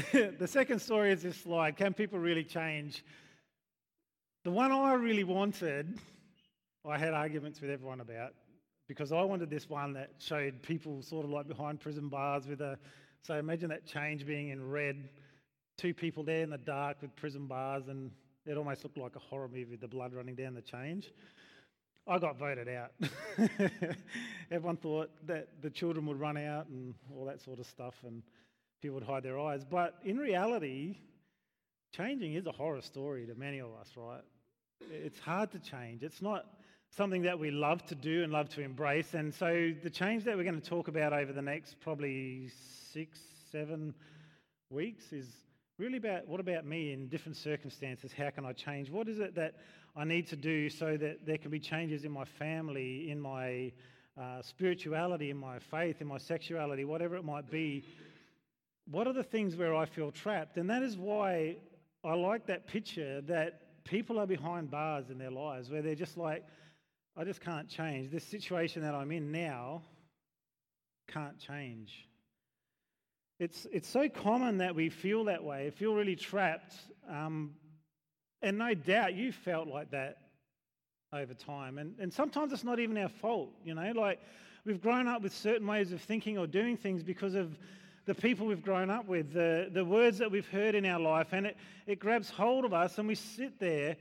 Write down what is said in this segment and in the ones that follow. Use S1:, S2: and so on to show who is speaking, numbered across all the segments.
S1: the second story is this slide Can people really change? The one I really wanted, I had arguments with everyone about because I wanted this one that showed people sort of like behind prison bars with a. So imagine that change being in red, two people there in the dark with prison bars, and it almost looked like a horror movie with the blood running down the change. I got voted out. Everyone thought that the children would run out and all that sort of stuff, and people would hide their eyes. But in reality, changing is a horror story to many of us, right? It's hard to change. It's not something that we love to do and love to embrace. And so the change that we're going to talk about over the next probably six, seven weeks is really about what about me in different circumstances? How can I change? What is it that I need to do so that there can be changes in my family, in my uh, spirituality, in my faith, in my sexuality, whatever it might be? What are the things where I feel trapped? And that is why I like that picture that people are behind bars in their lives where they're just like, I just can't change. This situation that I'm in now can't change. It's, it's so common that we feel that way, feel really trapped. Um, and no doubt you felt like that over time. And, and sometimes it's not even our fault, you know, like we've grown up with certain ways of thinking or doing things because of the people we've grown up with, the, the words that we've heard in our life, and it, it grabs hold of us, and we sit there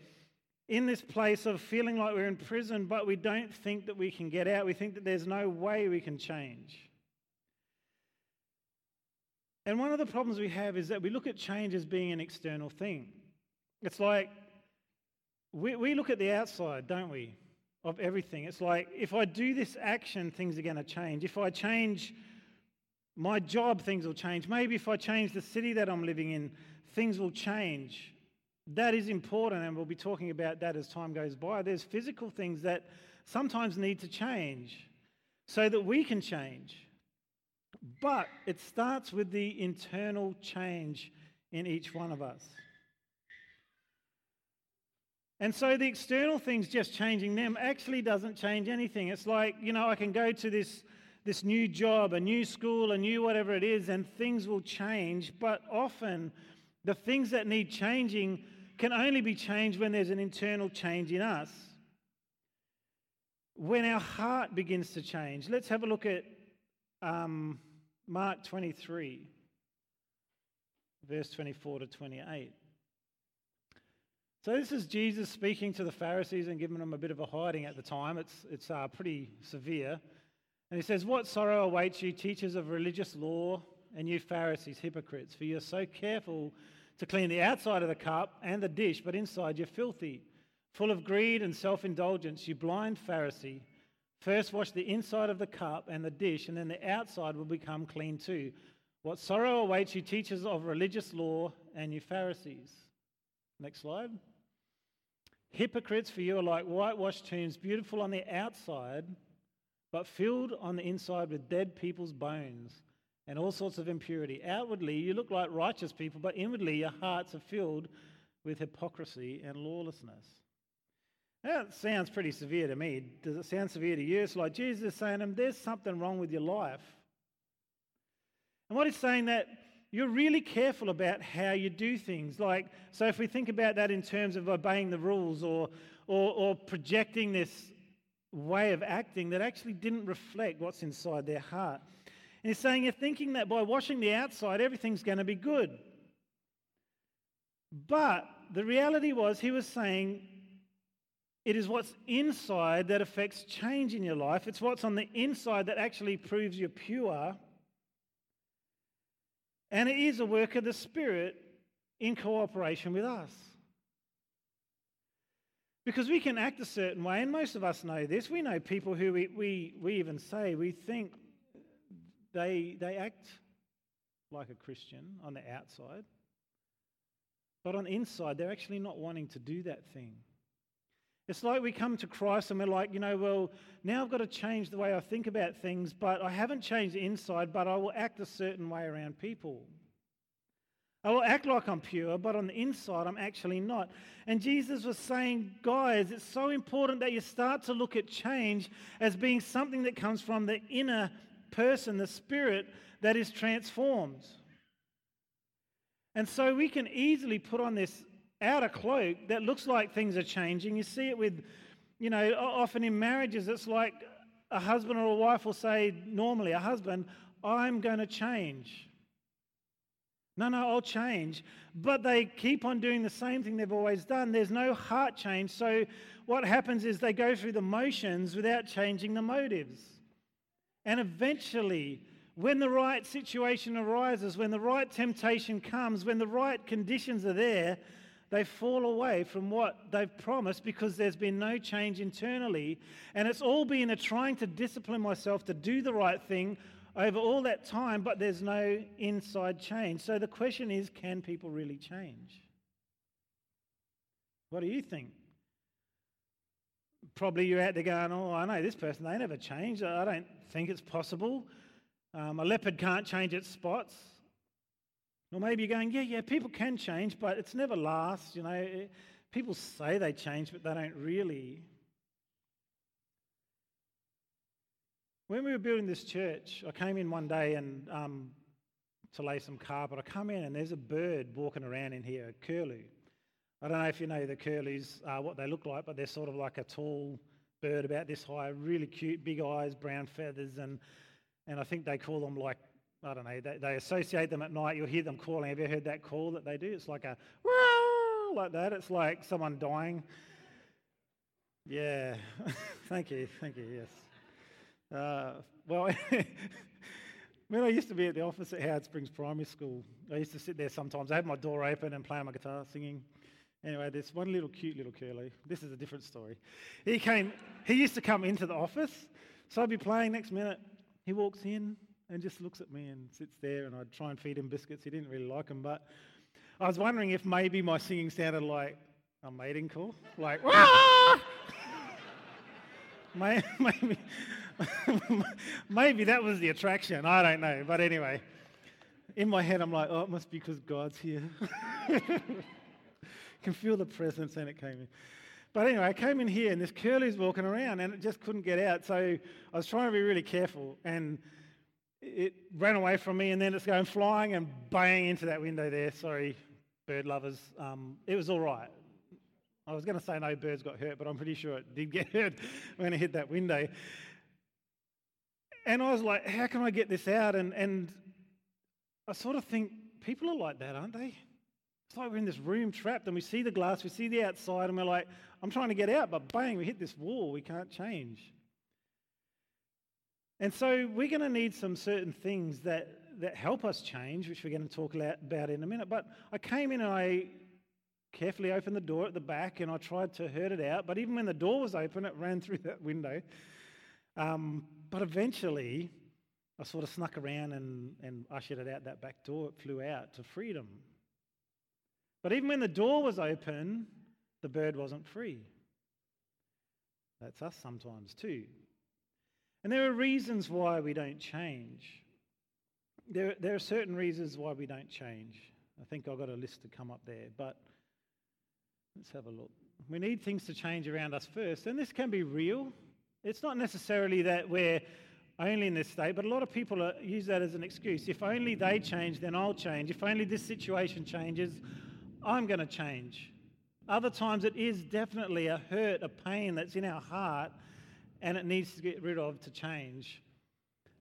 S1: in this place of feeling like we're in prison, but we don't think that we can get out. We think that there's no way we can change. And one of the problems we have is that we look at change as being an external thing. It's like we, we look at the outside, don't we, of everything. It's like if I do this action, things are going to change. If I change my job, things will change. Maybe if I change the city that I'm living in, things will change. That is important, and we'll be talking about that as time goes by. There's physical things that sometimes need to change so that we can change. But it starts with the internal change in each one of us. And so the external things, just changing them, actually doesn't change anything. It's like, you know, I can go to this, this new job, a new school, a new whatever it is, and things will change. But often, the things that need changing can only be changed when there's an internal change in us. When our heart begins to change. Let's have a look at um, Mark 23, verse 24 to 28. So, this is Jesus speaking to the Pharisees and giving them a bit of a hiding at the time. It's, it's uh, pretty severe. And he says, What sorrow awaits you, teachers of religious law, and you Pharisees, hypocrites, for you're so careful to clean the outside of the cup and the dish, but inside you're filthy, full of greed and self indulgence, you blind Pharisee. First wash the inside of the cup and the dish, and then the outside will become clean too. What sorrow awaits you, teachers of religious law, and you Pharisees. Next slide. Hypocrites, for you are like whitewashed tombs, beautiful on the outside, but filled on the inside with dead people's bones and all sorts of impurity. Outwardly, you look like righteous people, but inwardly, your hearts are filled with hypocrisy and lawlessness. That sounds pretty severe to me. Does it sound severe to you? It's like Jesus is saying, there's something wrong with your life. And what he's saying that you're really careful about how you do things. Like, so if we think about that in terms of obeying the rules or, or, or projecting this way of acting that actually didn't reflect what's inside their heart. And he's saying you're thinking that by washing the outside, everything's going to be good. But the reality was, he was saying it is what's inside that affects change in your life. It's what's on the inside that actually proves you're pure. And it is a work of the Spirit in cooperation with us. Because we can act a certain way, and most of us know this. We know people who we, we, we even say we think they, they act like a Christian on the outside, but on the inside, they're actually not wanting to do that thing. It's like we come to Christ and we're like, you know, well, now I've got to change the way I think about things, but I haven't changed the inside, but I will act a certain way around people. I will act like I'm pure, but on the inside, I'm actually not. And Jesus was saying, guys, it's so important that you start to look at change as being something that comes from the inner person, the spirit that is transformed. And so we can easily put on this outer cloak that looks like things are changing. You see it with, you know, often in marriages, it's like a husband or a wife will say, normally, a husband, I'm going to change. No, no, I'll change. But they keep on doing the same thing they've always done. There's no heart change. So what happens is they go through the motions without changing the motives. And eventually, when the right situation arises, when the right temptation comes, when the right conditions are there, they fall away from what they've promised because there's been no change internally. And it's all been a trying to discipline myself to do the right thing over all that time, but there's no inside change. So the question is can people really change? What do you think? Probably you're out there going, Oh, I know this person, they never change. I don't think it's possible. Um, a leopard can't change its spots. Or maybe you're going, Yeah, yeah, people can change, but it's never lasts. You know, people say they change, but they don't really. When we were building this church, I came in one day and um, to lay some carpet. I come in and there's a bird walking around in here, a curlew. I don't know if you know the curlews, uh, what they look like, but they're sort of like a tall bird about this high, really cute, big eyes, brown feathers, and and I think they call them like I don't know. They, they associate them at night. You'll hear them calling. Have you heard that call that they do? It's like a like that. It's like someone dying. Yeah. thank you. Thank you. Yes. Uh, well, when I used to be at the office at Howard Springs Primary School, I used to sit there sometimes. I had my door open and play my guitar singing. Anyway, this one little cute little curlew. This is a different story. He came, he used to come into the office. So I'd be playing next minute. He walks in and just looks at me and sits there, and I'd try and feed him biscuits. He didn't really like them, but I was wondering if maybe my singing sounded like a mating call. Like, maybe, maybe that was the attraction. I don't know. But anyway, in my head, I'm like, oh, it must be because God's here. Can feel the presence, and it came in. But anyway, I came in here, and this curlew's walking around, and it just couldn't get out. So I was trying to be really careful, and it ran away from me, and then it's going flying and bang into that window there. Sorry, bird lovers. Um, it was all right. I was going to say no birds got hurt, but I'm pretty sure it did get hurt when it hit that window. And I was like, how can I get this out? And, and I sort of think people are like that, aren't they? It's like we're in this room trapped and we see the glass, we see the outside, and we're like, I'm trying to get out, but bang, we hit this wall, we can't change. And so we're going to need some certain things that, that help us change, which we're going to talk about in a minute. But I came in and I carefully opened the door at the back and I tried to hurt it out. But even when the door was open, it ran through that window. Um, but eventually, I sort of snuck around and, and ushered it out that back door. It flew out to freedom. But even when the door was open, the bird wasn't free. That's us sometimes too. And there are reasons why we don't change. There, there are certain reasons why we don't change. I think I've got a list to come up there, but let's have a look. We need things to change around us first, and this can be real. It's not necessarily that we're only in this state, but a lot of people are, use that as an excuse. If only they change, then I'll change. If only this situation changes, I'm going to change. Other times it is definitely a hurt, a pain that's in our heart, and it needs to get rid of to change.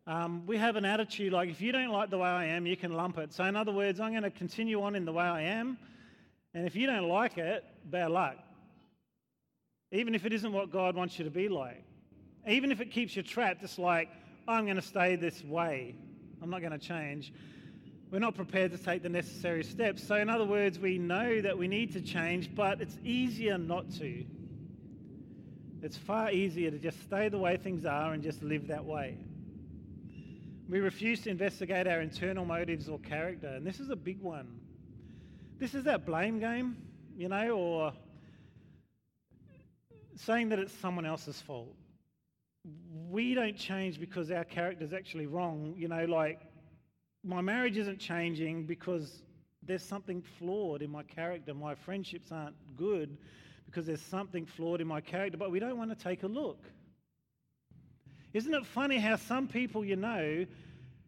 S1: Um, we have an attitude like, if you don't like the way I am, you can lump it. So, in other words, I'm going to continue on in the way I am, and if you don't like it, bad luck. Even if it isn't what God wants you to be like. Even if it keeps you trapped, it's like, I'm going to stay this way. I'm not going to change. We're not prepared to take the necessary steps. So, in other words, we know that we need to change, but it's easier not to. It's far easier to just stay the way things are and just live that way. We refuse to investigate our internal motives or character, and this is a big one. This is that blame game, you know, or saying that it's someone else's fault we don't change because our character's actually wrong. You know, like my marriage isn't changing because there's something flawed in my character. My friendships aren't good because there's something flawed in my character, but we don't want to take a look. Isn't it funny how some people you know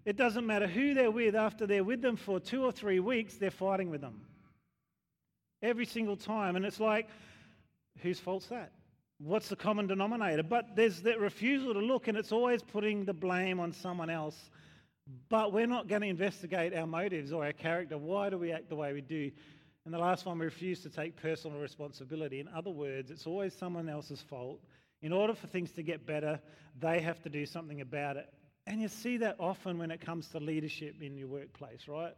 S1: It doesn't matter who they're with, after they're with them for two or three weeks, they're fighting with them. Every single time. And it's like, whose fault's that? What's the common denominator? But there's that refusal to look, and it's always putting the blame on someone else. But we're not going to investigate our motives or our character. Why do we act the way we do? And the last one, we refuse to take personal responsibility. In other words, it's always someone else's fault. In order for things to get better, they have to do something about it. And you see that often when it comes to leadership in your workplace, right?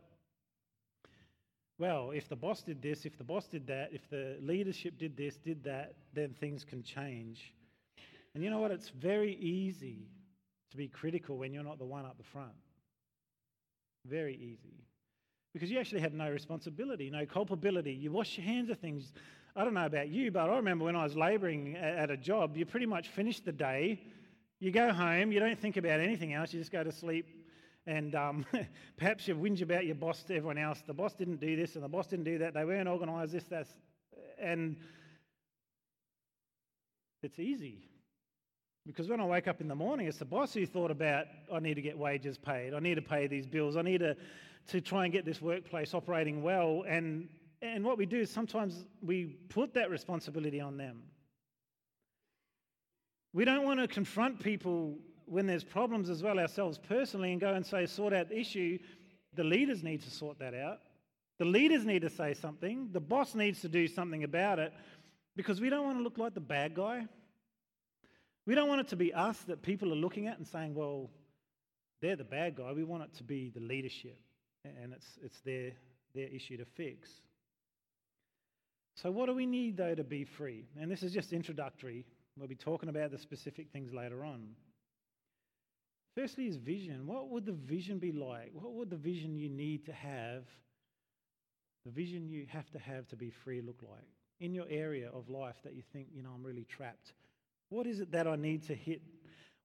S1: Well, if the boss did this, if the boss did that, if the leadership did this, did that, then things can change. And you know what? It's very easy to be critical when you're not the one up the front. Very easy. Because you actually have no responsibility, no culpability. You wash your hands of things. I don't know about you, but I remember when I was labouring at a job, you pretty much finish the day you go home, you don't think about anything else, you just go to sleep, and um, perhaps you whinge about your boss to everyone else. The boss didn't do this, and the boss didn't do that. They weren't organised. This, that, and it's easy because when I wake up in the morning, it's the boss who thought about I need to get wages paid, I need to pay these bills, I need to to try and get this workplace operating well. And and what we do is sometimes we put that responsibility on them. We don't want to confront people when there's problems as well ourselves personally and go and say, sort out the issue. The leaders need to sort that out. The leaders need to say something. The boss needs to do something about it because we don't want to look like the bad guy. We don't want it to be us that people are looking at and saying, well, they're the bad guy. We want it to be the leadership, and it's, it's their, their issue to fix. So, what do we need, though, to be free? And this is just introductory. We'll be talking about the specific things later on. Firstly, is vision. What would the vision be like? What would the vision you need to have, the vision you have to have to be free look like? In your area of life that you think, you know, I'm really trapped. What is it that I need to hit?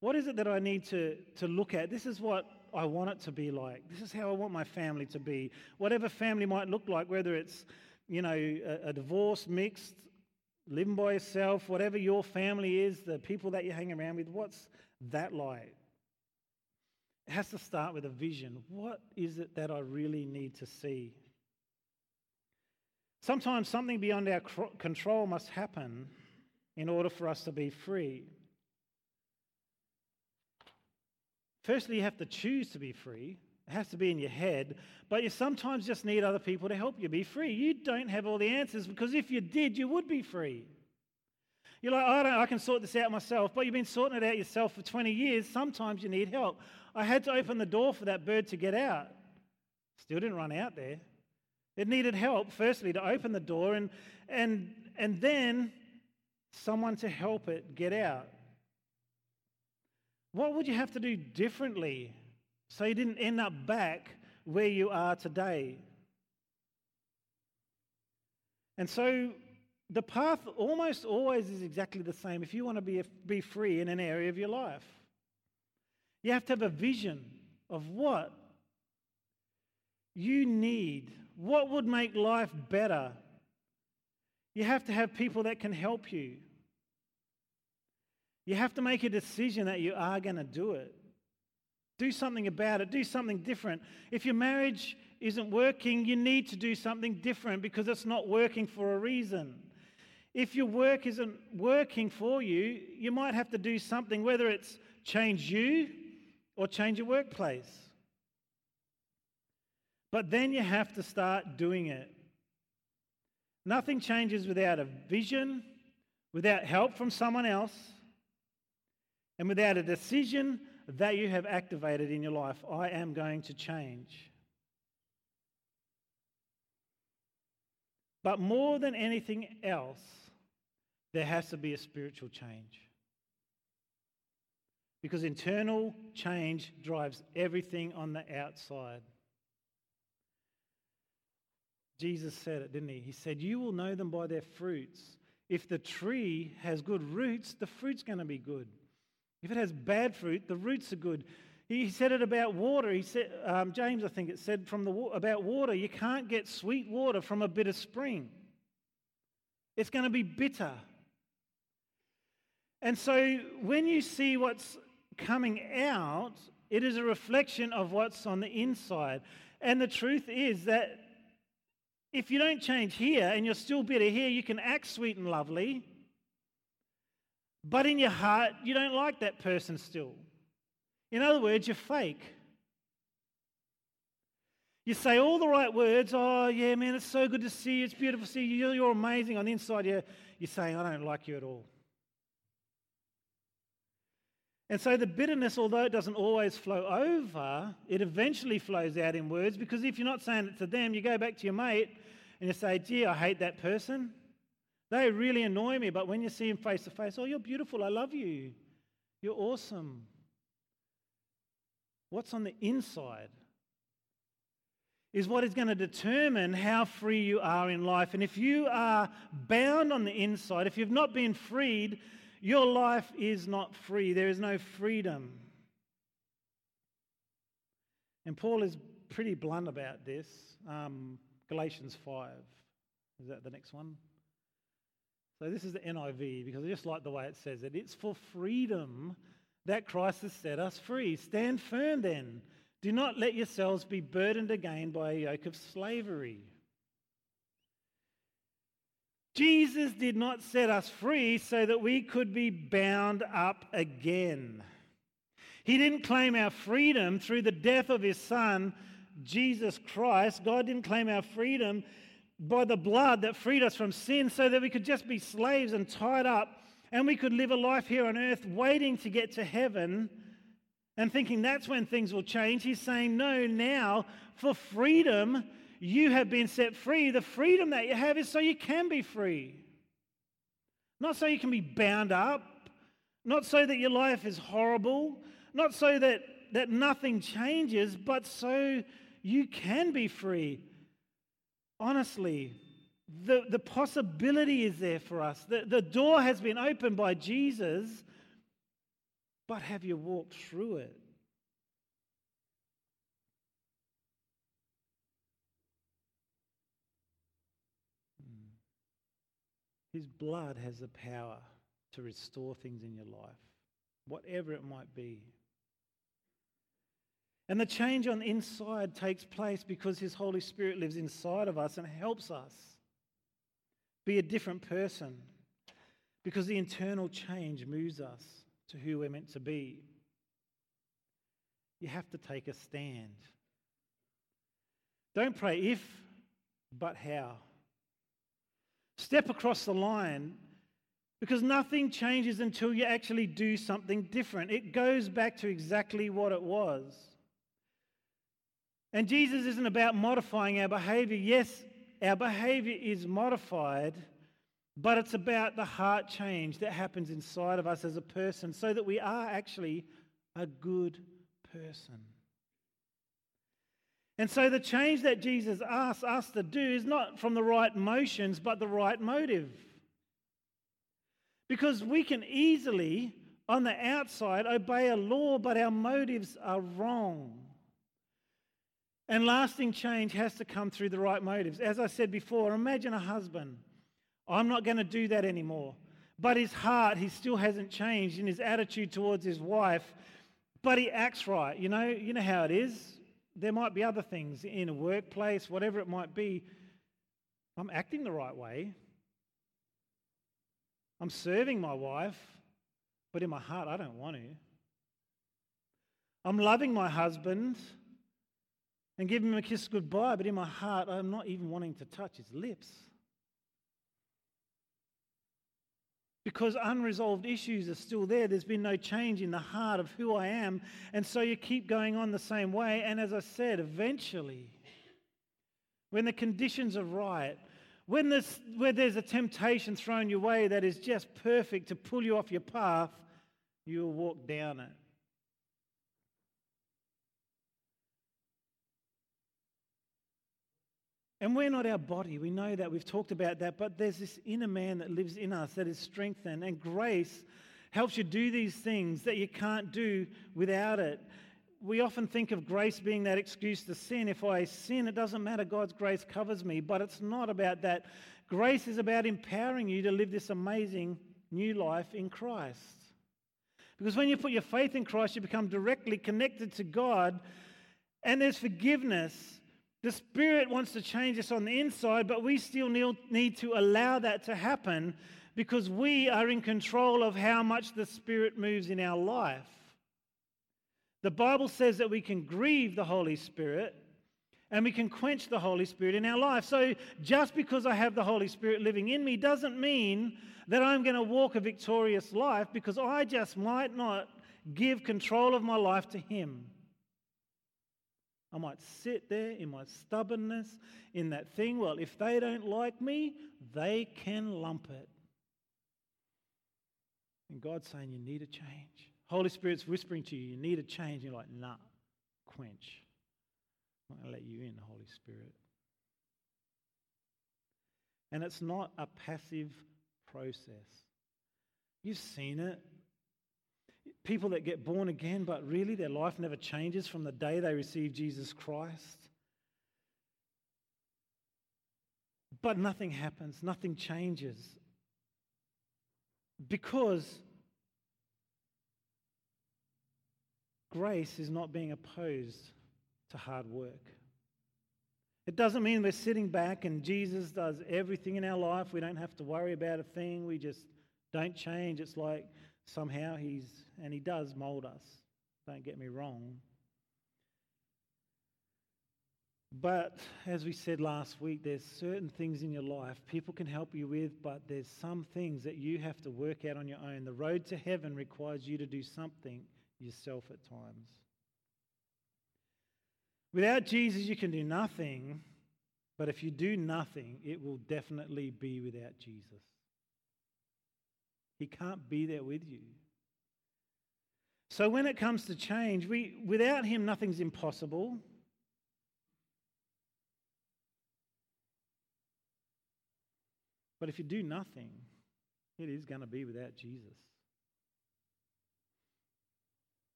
S1: What is it that I need to, to look at? This is what I want it to be like. This is how I want my family to be. Whatever family might look like, whether it's, you know, a, a divorce, mixed, living by yourself, whatever your family is, the people that you hang around with, what's that like? It has to start with a vision. What is it that I really need to see? Sometimes something beyond our control must happen in order for us to be free. Firstly, you have to choose to be free. It has to be in your head, but you sometimes just need other people to help you be free. You don't have all the answers because if you did, you would be free. You're like, I, don't, I can sort this out myself, but you've been sorting it out yourself for 20 years. Sometimes you need help. I had to open the door for that bird to get out. Still didn't run out there. It needed help, firstly, to open the door, and, and, and then someone to help it get out. What would you have to do differently so you didn't end up back where you are today. And so the path almost always is exactly the same if you want to be, be free in an area of your life. You have to have a vision of what you need, what would make life better. You have to have people that can help you. You have to make a decision that you are going to do it. Do something about it. Do something different. If your marriage isn't working, you need to do something different because it's not working for a reason. If your work isn't working for you, you might have to do something, whether it's change you or change your workplace. But then you have to start doing it. Nothing changes without a vision, without help from someone else, and without a decision that you have activated in your life. I am going to change. But more than anything else, there has to be a spiritual change. Because internal change drives everything on the outside. Jesus said it, didn't he? He said, You will know them by their fruits. If the tree has good roots, the fruit's going to be good. If it has bad fruit, the roots are good. He said it about water. He said, um, James, I think it said from the about water, you can't get sweet water from a bitter spring. It's going to be bitter. And so when you see what's coming out It is a reflection of what's on the inside. And the truth is that if you don't change here and you're still bitter here, you can act sweet and lovely, but in your heart, you don't like that person still. In other words, you're fake. You say all the right words. Oh, yeah, man, it's so good to see you. It's beautiful to see you. You're amazing. On the inside, you're, you're saying, I don't like you at all. And so the bitterness, although it doesn't always flow over, it eventually flows out in words because if you're not saying it to them, you go back to your mate and you say, gee, I hate that person. They really annoy me, but when you see them face to face, oh, you're beautiful. I love you. You're awesome. What's on the inside is what is going to determine how free you are in life. And if you are bound on the inside, if you've not been freed, your life is not free. There is no freedom. And Paul is pretty blunt about this. Um, Galatians 5. Is that the next one? So this is the NIV because I just like the way it says it. It's for freedom that Christ has set us free. Stand firm then do not let yourselves be burdened again by a yoke of slavery. Jesus did not set us free so that we could be bound up again. He didn't claim our freedom through the death of his son, Jesus Christ. God didn't claim our freedom by the blood that freed us from sin so that we could just be slaves and tied up and we could live a life here on earth waiting to get to heaven and thinking that's when things will change. He's saying, no, now for freedom, you have been set free. The freedom that you have is so you can be free, not so you can be bound up, not so that your life is horrible, not so that, that nothing changes, but so you can be free. Honestly, the, the possibility is there for us. The, the door has been opened by Jesus but have you walked through it? His blood has the power to restore things in your life, whatever it might be. And the change on the inside takes place because His Holy Spirit lives inside of us and helps us be a different person because the internal change moves us to who we're meant to be. You have to take a stand. Don't pray if, but how. Step across the line because nothing changes until you actually do something different. It goes back to exactly what it was. And Jesus isn't about modifying our behavior. Yes, our behavior is modified but it's about the heart change that happens inside of us as a person so that we are actually a good person. And so the change that Jesus asks us to do is not from the right motions, but the right motive. Because we can easily, on the outside, obey a law, but our motives are wrong. And lasting change has to come through the right motives. As I said before, imagine a husband I'm not going to do that anymore. But his heart, he still hasn't changed in his attitude towards his wife, but he acts right. You know, you know how it is. There might be other things in a workplace, whatever it might be. I'm acting the right way. I'm serving my wife, but in my heart, I don't want to. I'm loving my husband and giving him a kiss goodbye, but in my heart, I'm not even wanting to touch his lips. Because unresolved issues are still there. There's been no change in the heart of who I am. And so you keep going on the same way. And as I said, eventually, when the conditions are right, when there's, where there's a temptation thrown your way that is just perfect to pull you off your path, you'll walk down it. And we're not our body. We know that. We've talked about that. But there's this inner man that lives in us that is strengthened. And grace helps you do these things that you can't do without it. We often think of grace being that excuse to sin. If I sin, it doesn't matter. God's grace covers me. But it's not about that. Grace is about empowering you to live this amazing new life in Christ. Because when you put your faith in Christ, you become directly connected to God, and there's forgiveness. The Spirit wants to change us on the inside, but we still need to allow that to happen because we are in control of how much the Spirit moves in our life. The Bible says that we can grieve the Holy Spirit and we can quench the Holy Spirit in our life. So just because I have the Holy Spirit living in me doesn't mean that I'm going to walk a victorious life because I just might not give control of my life to Him. I might sit there in my stubbornness, in that thing. Well, if they don't like me, they can lump it. And God's saying, You need a change. Holy Spirit's whispering to you, You need a change. You're like, Nah, quench. I'm going to let you in, Holy Spirit. And it's not a passive process. You've seen it. People that get born again, but really their life never changes from the day they receive Jesus Christ. But nothing happens, nothing changes. Because grace is not being opposed to hard work. It doesn't mean we're sitting back and Jesus does everything in our life. We don't have to worry about a thing. We just don't change. It's like somehow He's, and He does mold us. Don't get me wrong. But as we said last week, there's certain things in your life people can help you with, but there's some things that you have to work out on your own. The road to heaven requires you to do something yourself at times. Without Jesus, you can do nothing, but if you do nothing, it will definitely be without Jesus. He can't be there with you. So when it comes to change, we, without Him, nothing's impossible. But if you do nothing, it is going to be without Jesus.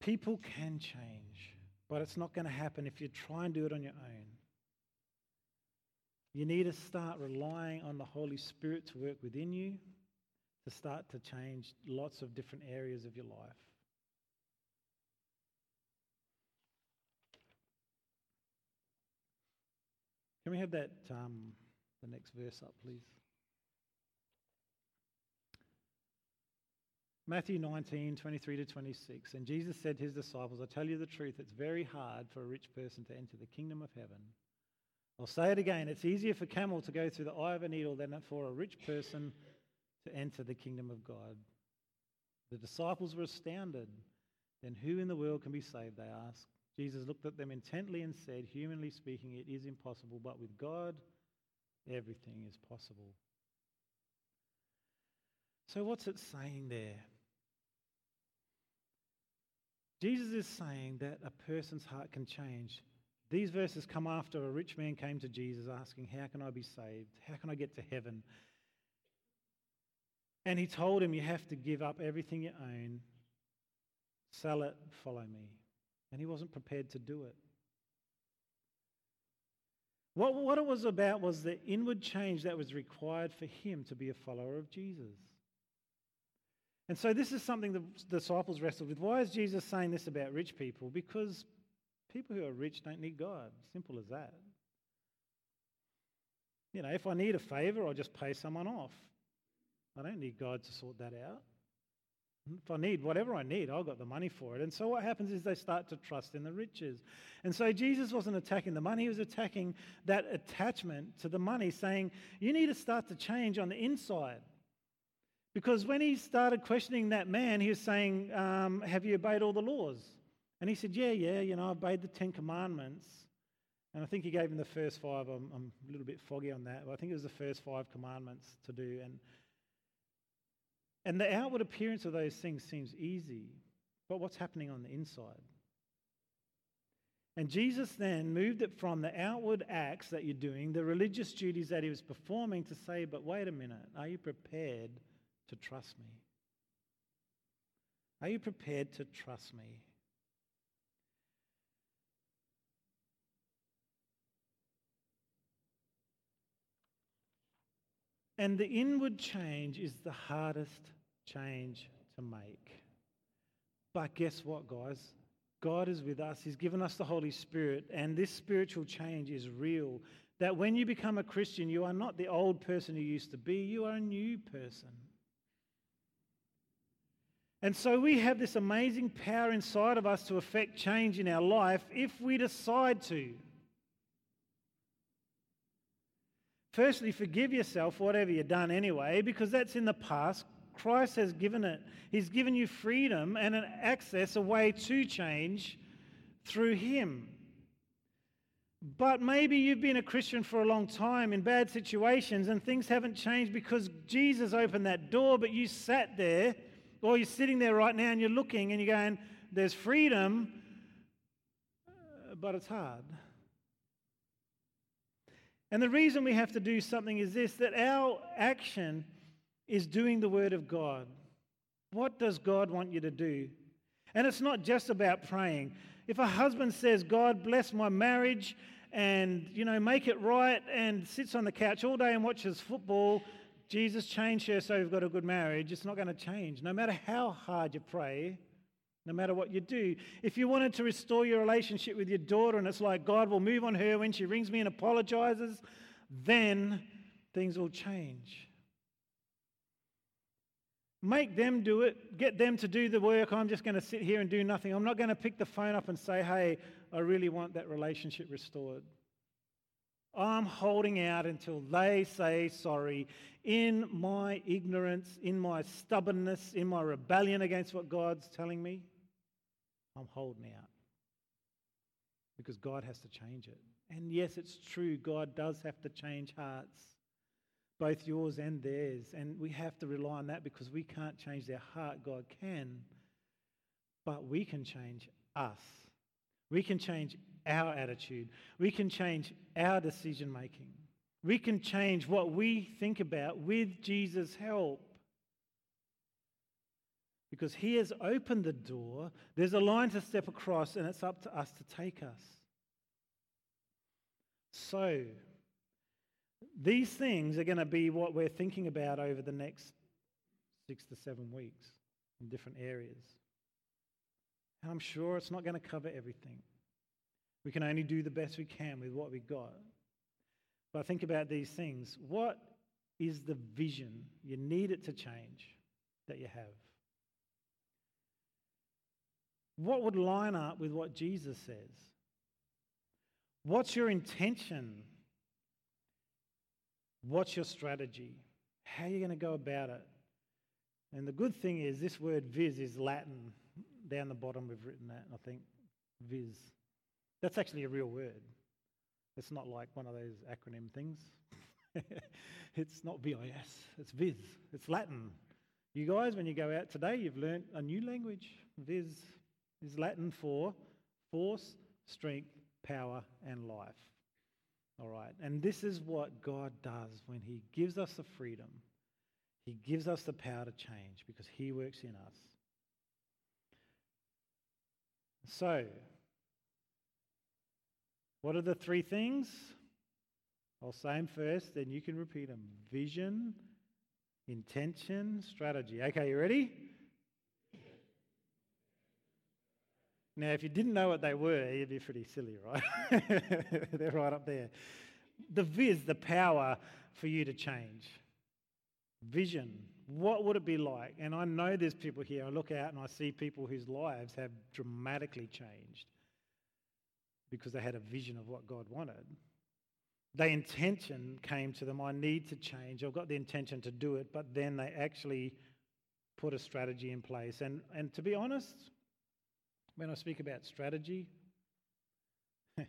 S1: People can change, but it's not going to happen if you try and do it on your own. You need to start relying on the Holy Spirit to work within you to start to change lots of different areas of your life. Can we have that um, the next verse up, please? Matthew 19, 23 to 26. And Jesus said to his disciples, I tell you the truth, it's very hard for a rich person to enter the kingdom of heaven. I'll say it again it's easier for camel to go through the eye of a needle than for a rich person to enter the kingdom of God. The disciples were astounded. Then who in the world can be saved? They asked. Jesus looked at them intently and said, Humanly speaking, it is impossible, but with God, everything is possible. So, what's it saying there? Jesus is saying that a person's heart can change. These verses come after a rich man came to Jesus asking, How can I be saved? How can I get to heaven? And he told him, You have to give up everything you own, sell it, follow me. And he wasn't prepared to do it. What, what it was about was the inward change that was required for him to be a follower of Jesus. And so this is something the disciples wrestled with. Why is Jesus saying this about rich people? Because people who are rich don't need God. Simple as that. You know, if I need a favor, I'll just pay someone off. I don't need God to sort that out. If I need whatever I need, I've got the money for it. And so what happens is they start to trust in the riches. And so Jesus wasn't attacking the money, he was attacking that attachment to the money, saying, You need to start to change on the inside. Because when he started questioning that man, he was saying, um, Have you obeyed all the laws? And he said, Yeah, yeah, you know, I obeyed the Ten Commandments. And I think he gave him the first five. I'm, a little bit foggy on that, but I think it was the first five commandments to do. And, and the outward appearance of those things seems easy, but what's happening on the inside? And Jesus then moved it from the outward acts that you're doing, the religious duties that he was performing, to say, But wait a minute, are you prepared? to trust me? Are you prepared to trust me? And the inward change is the hardest change to make. But guess what, guys? God is with us. He's given us the Holy Spirit, and this spiritual change is real. That when you become a Christian, you are not the old person you used to be, you are a new person. And so we have this amazing power inside of us to affect change in our life if we decide to. Firstly, forgive yourself whatever you've done anyway, because that's in the past. Christ has given it. He's given you freedom and an access, a way to change through Him. But maybe you've been a Christian for a long time in bad situations and things haven't changed because Jesus opened that door, but you sat there, or you're sitting there right now and you're looking and you're going, There's freedom, but it's hard. And the reason we have to do something is this that our action is doing the Word of God. What does God want you to do? And it's not just about praying. If a husband says, God bless my marriage and, you know, make it right and sits on the couch all day and watches football, Jesus changed her so we've got a good marriage, it's not going to change. No matter how hard you pray, no matter what you do. If you wanted to restore your relationship with your daughter and it's like God will move on her when she rings me and apologizes, then things will change. Make them do it. Get them to do the work. I'm just going to sit here and do nothing. I'm not going to pick the phone up and say, hey, I really want that relationship restored. I'm holding out until they say sorry. In my ignorance, in my stubbornness, in my rebellion against what God's telling me, I'm holding out. Because God has to change it. And yes, it's true, God does have to change hearts both yours and theirs. And we have to rely on that because we can't change their heart. God can. But we can change us. We can change our attitude. We can change our decision making. We can change what we think about with Jesus' help. Because he has opened the door, there's a line to step across, and it's up to us to take us. So, these things are going to be what we're thinking about over the next six to seven weeks in different areas. And I'm sure it's not going to cover everything. We can only do the best we can with what we've got. But think about these things. What is the vision you need it to change that you have? What would line up with what Jesus says? What's your intention What's your strategy? How are you going to go about it? And the good thing is, this word vis is Latin. Down the bottom, we've written that, I think. Vis. That's actually a real word. It's not like one of those acronym things. it's not VIS, it's vis. It's Latin. You guys, when you go out today, you've learnt a new language. Vis is Latin for force, strength, power, and life. All right. And this is what God does when He gives us the freedom. He gives us the power to change because He works in us. So, what are the three things? I'll say them first, then you can repeat them vision, intention, strategy. Okay, you ready? Now, if you didn't know what they were, you'd be pretty silly, right? They're right up there. The vis, the power for you to change. Vision. What would it be like? And I know there's people here. I look out and I see people whose lives have dramatically changed because they had a vision of what God wanted. The intention came to them I need to change. I've got the intention to do it, but then they actually put a strategy in place. And, and to be honest, when I speak about strategy, this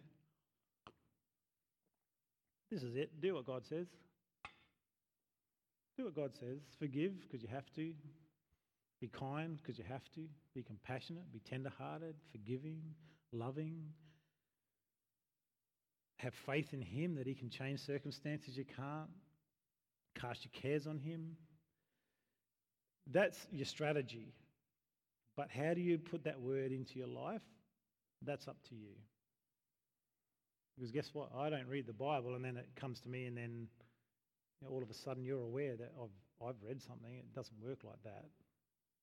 S1: is it. Do what God says. Do what God says. Forgive because you have to. Be kind because you have to. Be compassionate. Be tender-hearted, forgiving, loving. Have faith in Him that He can change circumstances you can't. Cast your cares on Him. That's your strategy. But how do you put that word into your life? That's up to you. Because guess what? I don't read the Bible and then it comes to me and then you know, all of a sudden you're aware that of, I've read something, it doesn't work like that.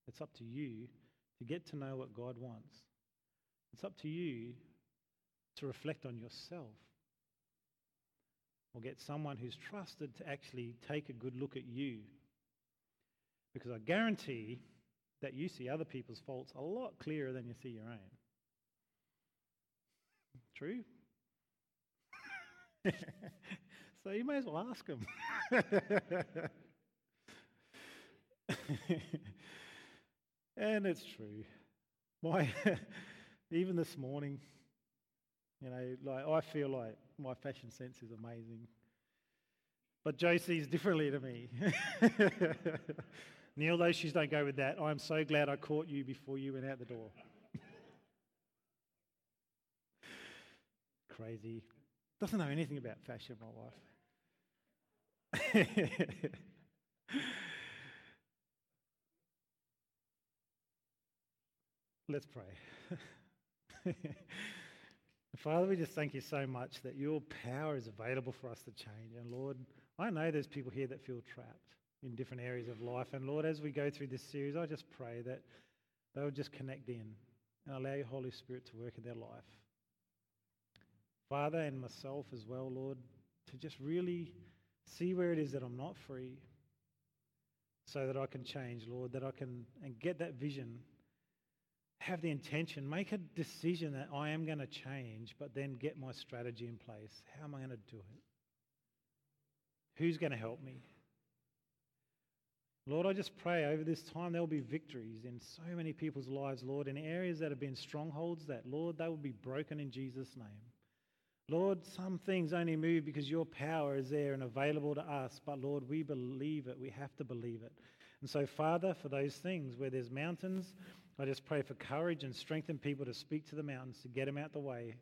S1: It's up to you to get to know what God wants. It's up to you to reflect on yourself or get someone who's trusted to actually take a good look at you. Because I guarantee that you see other people's faults a lot clearer than you see your own. True? so you may as well ask them. and it's true. My even this morning, you know, like I feel like my fashion sense is amazing. But Joe sees differently to me. Neil, those shoes don't go with that. I'm so glad I caught you before you went out the door. Crazy. Doesn't know anything about fashion, my wife. Let's pray. Father, we just thank you so much that your power is available for us to change. And Lord, I know there's people here that feel trapped in different areas of life. And Lord, as we go through this series, I just pray that they will just connect in and allow your Holy Spirit to work in their life. Father, and myself as well, Lord, to just really see where it is that I'm not free so that I can change, Lord, that I can and get that vision have the intention, make a decision that I am going to change, but then get my strategy in place. How am I going to do it? Who's going to help me? Lord, I just pray over this time there will be victories in so many people's lives, Lord, in areas that have been strongholds, that, Lord, they will be broken in Jesus' name. Lord, some things only move because your power is there and available to us, but Lord, we believe it. We have to believe it. And so, Father, for those things where there's mountains, I just pray for courage and strengthen people to speak to the mountains, to get them out the way,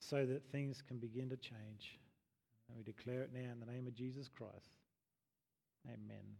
S1: so that things can begin to change. And we declare it now in the name of Jesus Christ. Amen.